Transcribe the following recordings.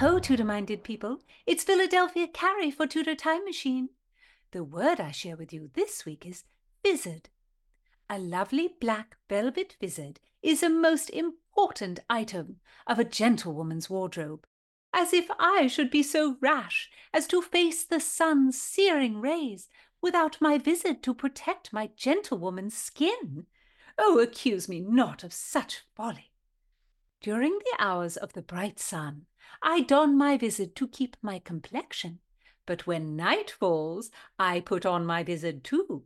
ho, Tudor minded people. It's Philadelphia Carrie for Tudor Time Machine. The word I share with you this week is vizard. A lovely black velvet vizard is a most important item of a gentlewoman's wardrobe. As if I should be so rash as to face the sun's searing rays without my vizard to protect my gentlewoman's skin. Oh, accuse me not of such folly. During the hours of the bright sun, I don my vizard to keep my complexion, but when night falls, I put on my vizard too.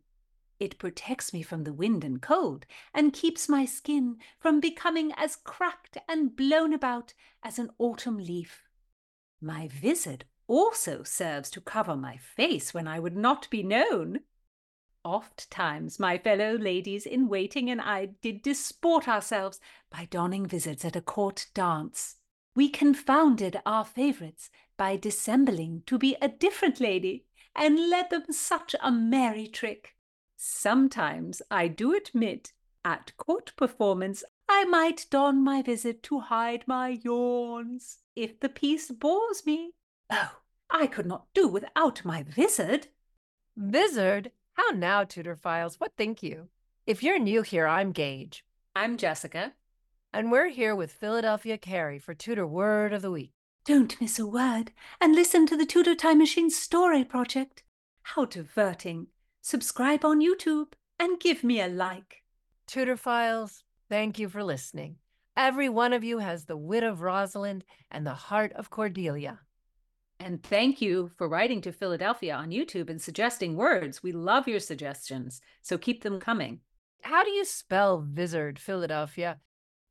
It protects me from the wind and cold, and keeps my skin from becoming as cracked and blown about as an autumn leaf. My vizard also serves to cover my face when I would not be known. Oft times my fellow ladies in waiting and I did disport ourselves by donning vizards at a court dance. We confounded our favourites by dissembling to be a different lady, and led them such a merry trick. Sometimes, I do admit, at court performance I might don my vizard to hide my yawns, if the piece bores me. Oh, I could not do without my vizard. Vizard? How now, Tudorphiles? What think you? If you're new here, I'm Gage. I'm Jessica. And we're here with Philadelphia Carrie for Tudor Word of the Week. Don't miss a word, and listen to the Tudor Time Machine Story Project. How diverting! Subscribe on YouTube and give me a like. Tudorphiles, thank you for listening. Every one of you has the wit of Rosalind and the heart of Cordelia. And thank you for writing to Philadelphia on YouTube and suggesting words. We love your suggestions, so keep them coming. How do you spell Vizard, Philadelphia?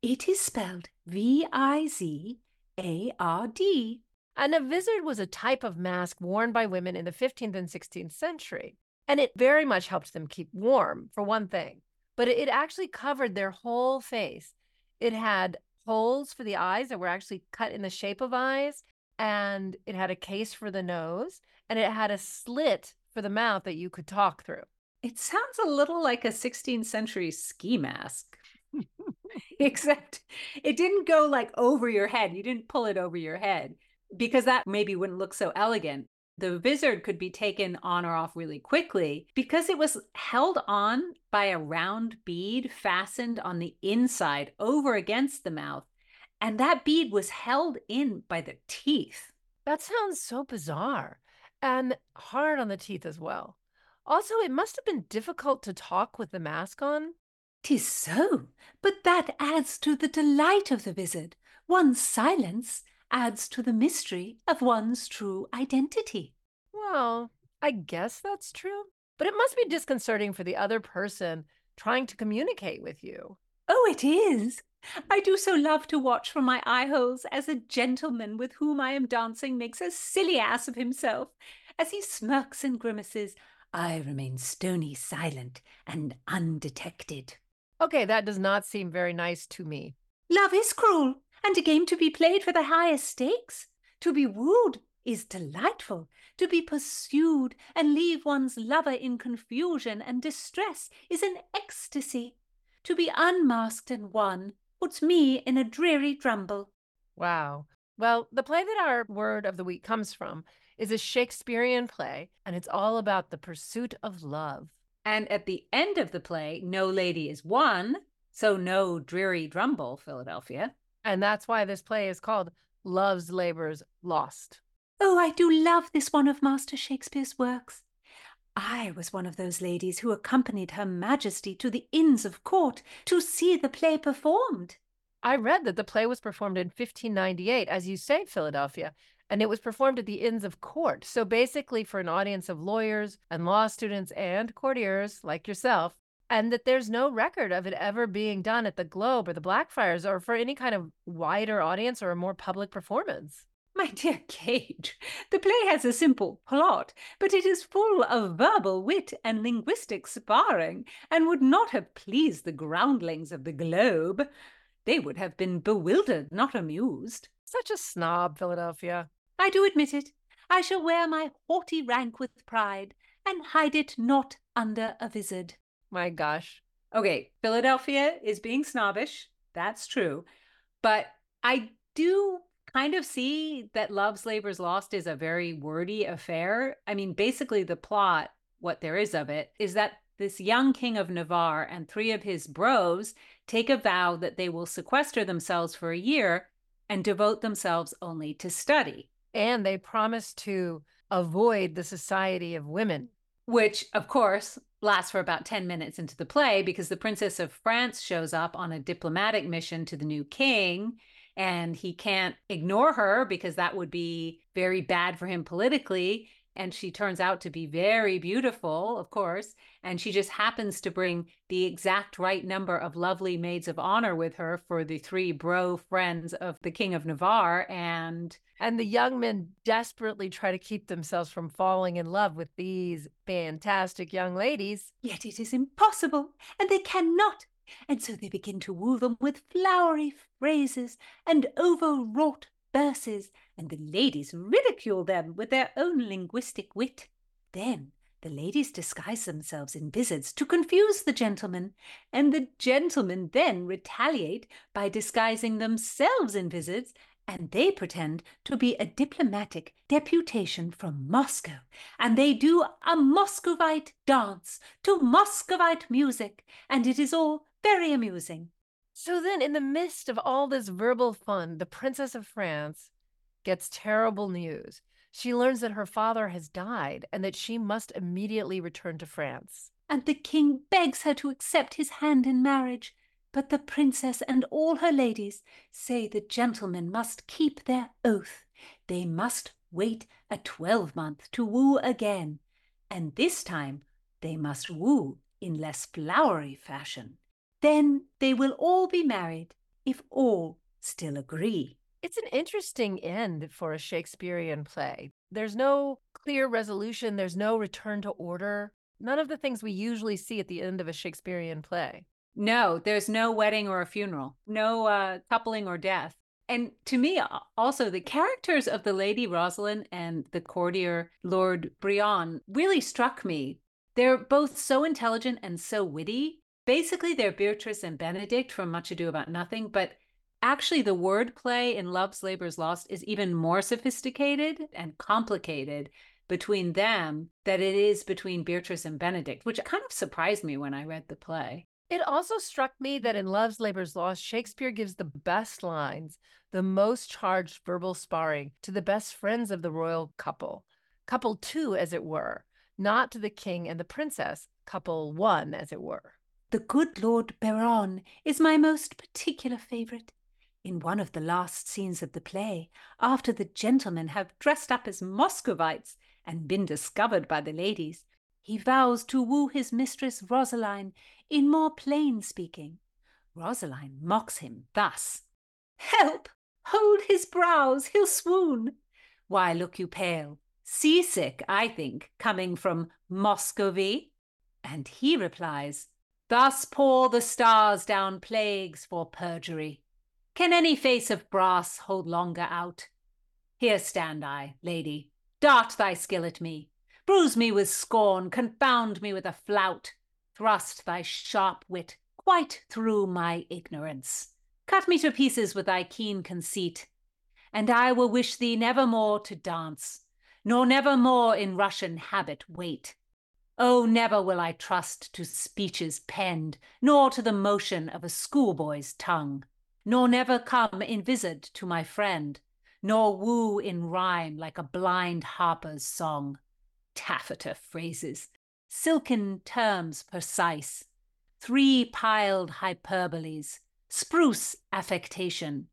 It is spelled V I Z A R D. And a vizard was a type of mask worn by women in the 15th and 16th century. And it very much helped them keep warm, for one thing. But it actually covered their whole face. It had holes for the eyes that were actually cut in the shape of eyes and it had a case for the nose and it had a slit for the mouth that you could talk through. It sounds a little like a 16th century ski mask. Except it didn't go like over your head. You didn't pull it over your head because that maybe wouldn't look so elegant. The vizard could be taken on or off really quickly because it was held on by a round bead fastened on the inside over against the mouth and that bead was held in by the teeth. That sounds so bizarre and hard on the teeth as well. Also, it must have been difficult to talk with the mask on. Tis so, but that adds to the delight of the vizard. One's silence adds to the mystery of one's true identity. Well, I guess that's true. But it must be disconcerting for the other person trying to communicate with you. Oh, it is. I do so love to watch from my eye holes as a gentleman with whom I am dancing makes a silly ass of himself. As he smirks and grimaces, I remain stony silent and undetected. Okay, that does not seem very nice to me. Love is cruel, and a game to be played for the highest stakes. To be wooed is delightful. To be pursued and leave one's lover in confusion and distress is an ecstasy. To be unmasked and won puts me in a dreary drumble. Wow. Well, the play that our word of the week comes from is a Shakespearean play, and it's all about the pursuit of love. And at the end of the play, no lady is won, so no dreary drumble, Philadelphia. And that's why this play is called Love's Labour's Lost. Oh, I do love this one of Master Shakespeare's works. I was one of those ladies who accompanied Her Majesty to the Inns of Court to see the play performed. I read that the play was performed in 1598, as you say, Philadelphia, and it was performed at the Inns of Court. So basically, for an audience of lawyers and law students and courtiers like yourself, and that there's no record of it ever being done at the Globe or the Blackfriars or for any kind of wider audience or a more public performance. My dear Gage, the play has a simple plot, but it is full of verbal wit and linguistic sparring, and would not have pleased the groundlings of the globe. They would have been bewildered, not amused. Such a snob, Philadelphia. I do admit it. I shall wear my haughty rank with pride, and hide it not under a vizard. My gosh. Okay, Philadelphia is being snobbish. That's true. But I do kind of see that Love's Labor's Lost is a very wordy affair. I mean, basically, the plot, what there is of it, is that this young king of Navarre and three of his bros take a vow that they will sequester themselves for a year and devote themselves only to study. And they promise to avoid the society of women. Which, of course, lasts for about 10 minutes into the play because the Princess of France shows up on a diplomatic mission to the new king and he can't ignore her because that would be very bad for him politically and she turns out to be very beautiful, of course. And she just happens to bring the exact right number of lovely maids of honor with her for the three bro friends of the King of Navarre. And and the young men desperately try to keep themselves from falling in love with these fantastic young ladies. Yet it is impossible, and they cannot. And so they begin to woo them with flowery phrases and overwrought verses, and the ladies ridicule them with their own linguistic wit. Then the ladies disguise themselves in vizards to confuse the gentlemen, and the gentlemen then retaliate by disguising themselves in vizards, and they pretend to be a diplomatic deputation from Moscow, and they do a Muscovite dance to Muscovite music, and it is all very amusing. So then, in the midst of all this verbal fun, the Princess of France gets terrible news. She learns that her father has died and that she must immediately return to France. And the king begs her to accept his hand in marriage. But the princess and all her ladies say the gentlemen must keep their oath. They must wait a twelvemonth to woo again, and this time they must woo in less flowery fashion. Then they will all be married, if all still agree. It's an interesting end for a Shakespearean play. There's no clear resolution, there's no return to order. None of the things we usually see at the end of a Shakespearean play. No, there's no wedding or a funeral, no uh, coupling or death. And to me, also, the characters of the Lady Rosalind and the courtier Lord Biron really struck me. They're both so intelligent and so witty, basically they're Beatrice and Benedick from Much Ado About Nothing, but actually the wordplay in Love's Labor's Lost is even more sophisticated and complicated between them that it is between Beatrice and Benedick, which kind of surprised me when I read the play. It also struck me that in Love's Labor's Lost, Shakespeare gives the best lines, the most charged verbal sparring to the best friends of the royal couple, couple two, as it were, not to the king and the princess, couple one, as it were. The good Lord Biron is my most particular favourite. In one of the last scenes of the play, after the gentlemen have dressed up as Muscovites and been discovered by the ladies, he vows to woo his mistress Rosaline in more plain speaking. Rosaline mocks him thus Help! Hold his brows, he'll swoon. Why look you pale? Seasick, I think, coming from Muscovy? And he replies, Thus pour the stars down plagues for perjury. Can any face of brass hold longer out? Here stand I, lady, dart thy skill at me, bruise me with scorn, confound me with a flout, thrust thy sharp wit quite through my ignorance, cut me to pieces with thy keen conceit, and I will wish thee never more to dance, nor never more in Russian habit wait, Oh, never will I trust to speeches penned, nor to the motion of a schoolboy's tongue, nor never come in vizard to my friend, nor woo in rhyme like a blind harper's song. Taffeta phrases, silken terms precise, three piled hyperboles, spruce affectation,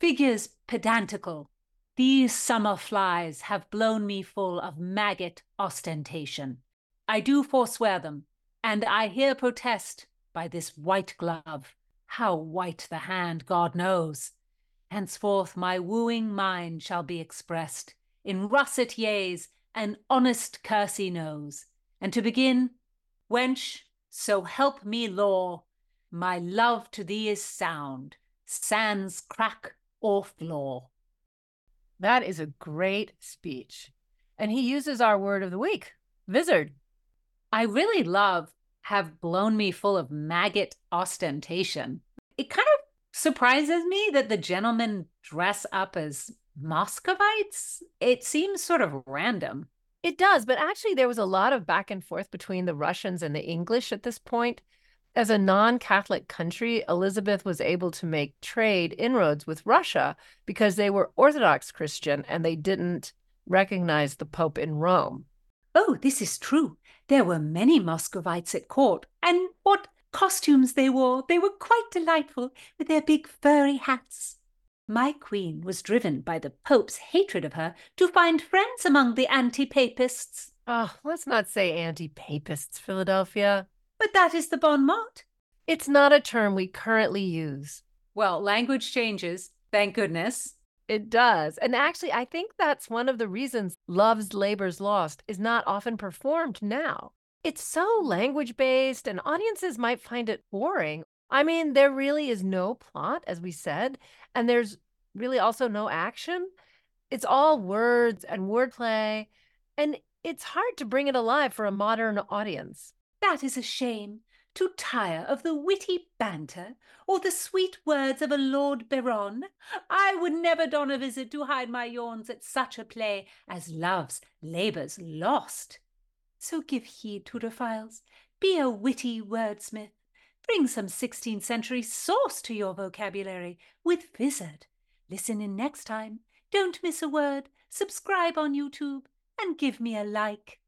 figures pedantical. These summer flies have blown me full of maggot ostentation. I do forswear them, and I here protest by this white glove, how white the hand God knows. Henceforth my wooing mind shall be expressed in russet yeas and honest kersey noes. And to begin, wench, so help me law, my love to thee is sound, sans crack or flaw. That is a great speech. And he uses our word of the week, vizard. I really love have blown me full of maggot ostentation. It kind of surprises me that the gentlemen dress up as Muscovites? It seems sort of random. It does, but actually, there was a lot of back and forth between the Russians and the English at this point. As a non Catholic country, Elizabeth was able to make trade inroads with Russia because they were Orthodox Christian and they didn't recognize the Pope in Rome. Oh, this is true. There were many Muscovites at court, and what costumes they wore! They were quite delightful with their big furry hats. My queen was driven by the Pope's hatred of her to find friends among the anti papists. Oh, ah, let's not say anti papists, Philadelphia. But that is the bon mot. It's not a term we currently use. Well, language changes, thank goodness. It does. And actually, I think that's one of the reasons Love's Labor's Lost is not often performed now. It's so mm. language based, and audiences might find it boring. I mean, there really is no plot, as we said, and there's really also no action. It's all words and wordplay, and it's hard to bring it alive for a modern audience. That is a shame. To tire of the witty banter or the sweet words of a Lord Biron, I would never don a vizard to hide my yawns at such a play as Love's Labour's Lost. So give heed, to Tudorphiles. Be a witty wordsmith. Bring some 16th century sauce to your vocabulary with Vizard. Listen in next time. Don't miss a word. Subscribe on YouTube and give me a like.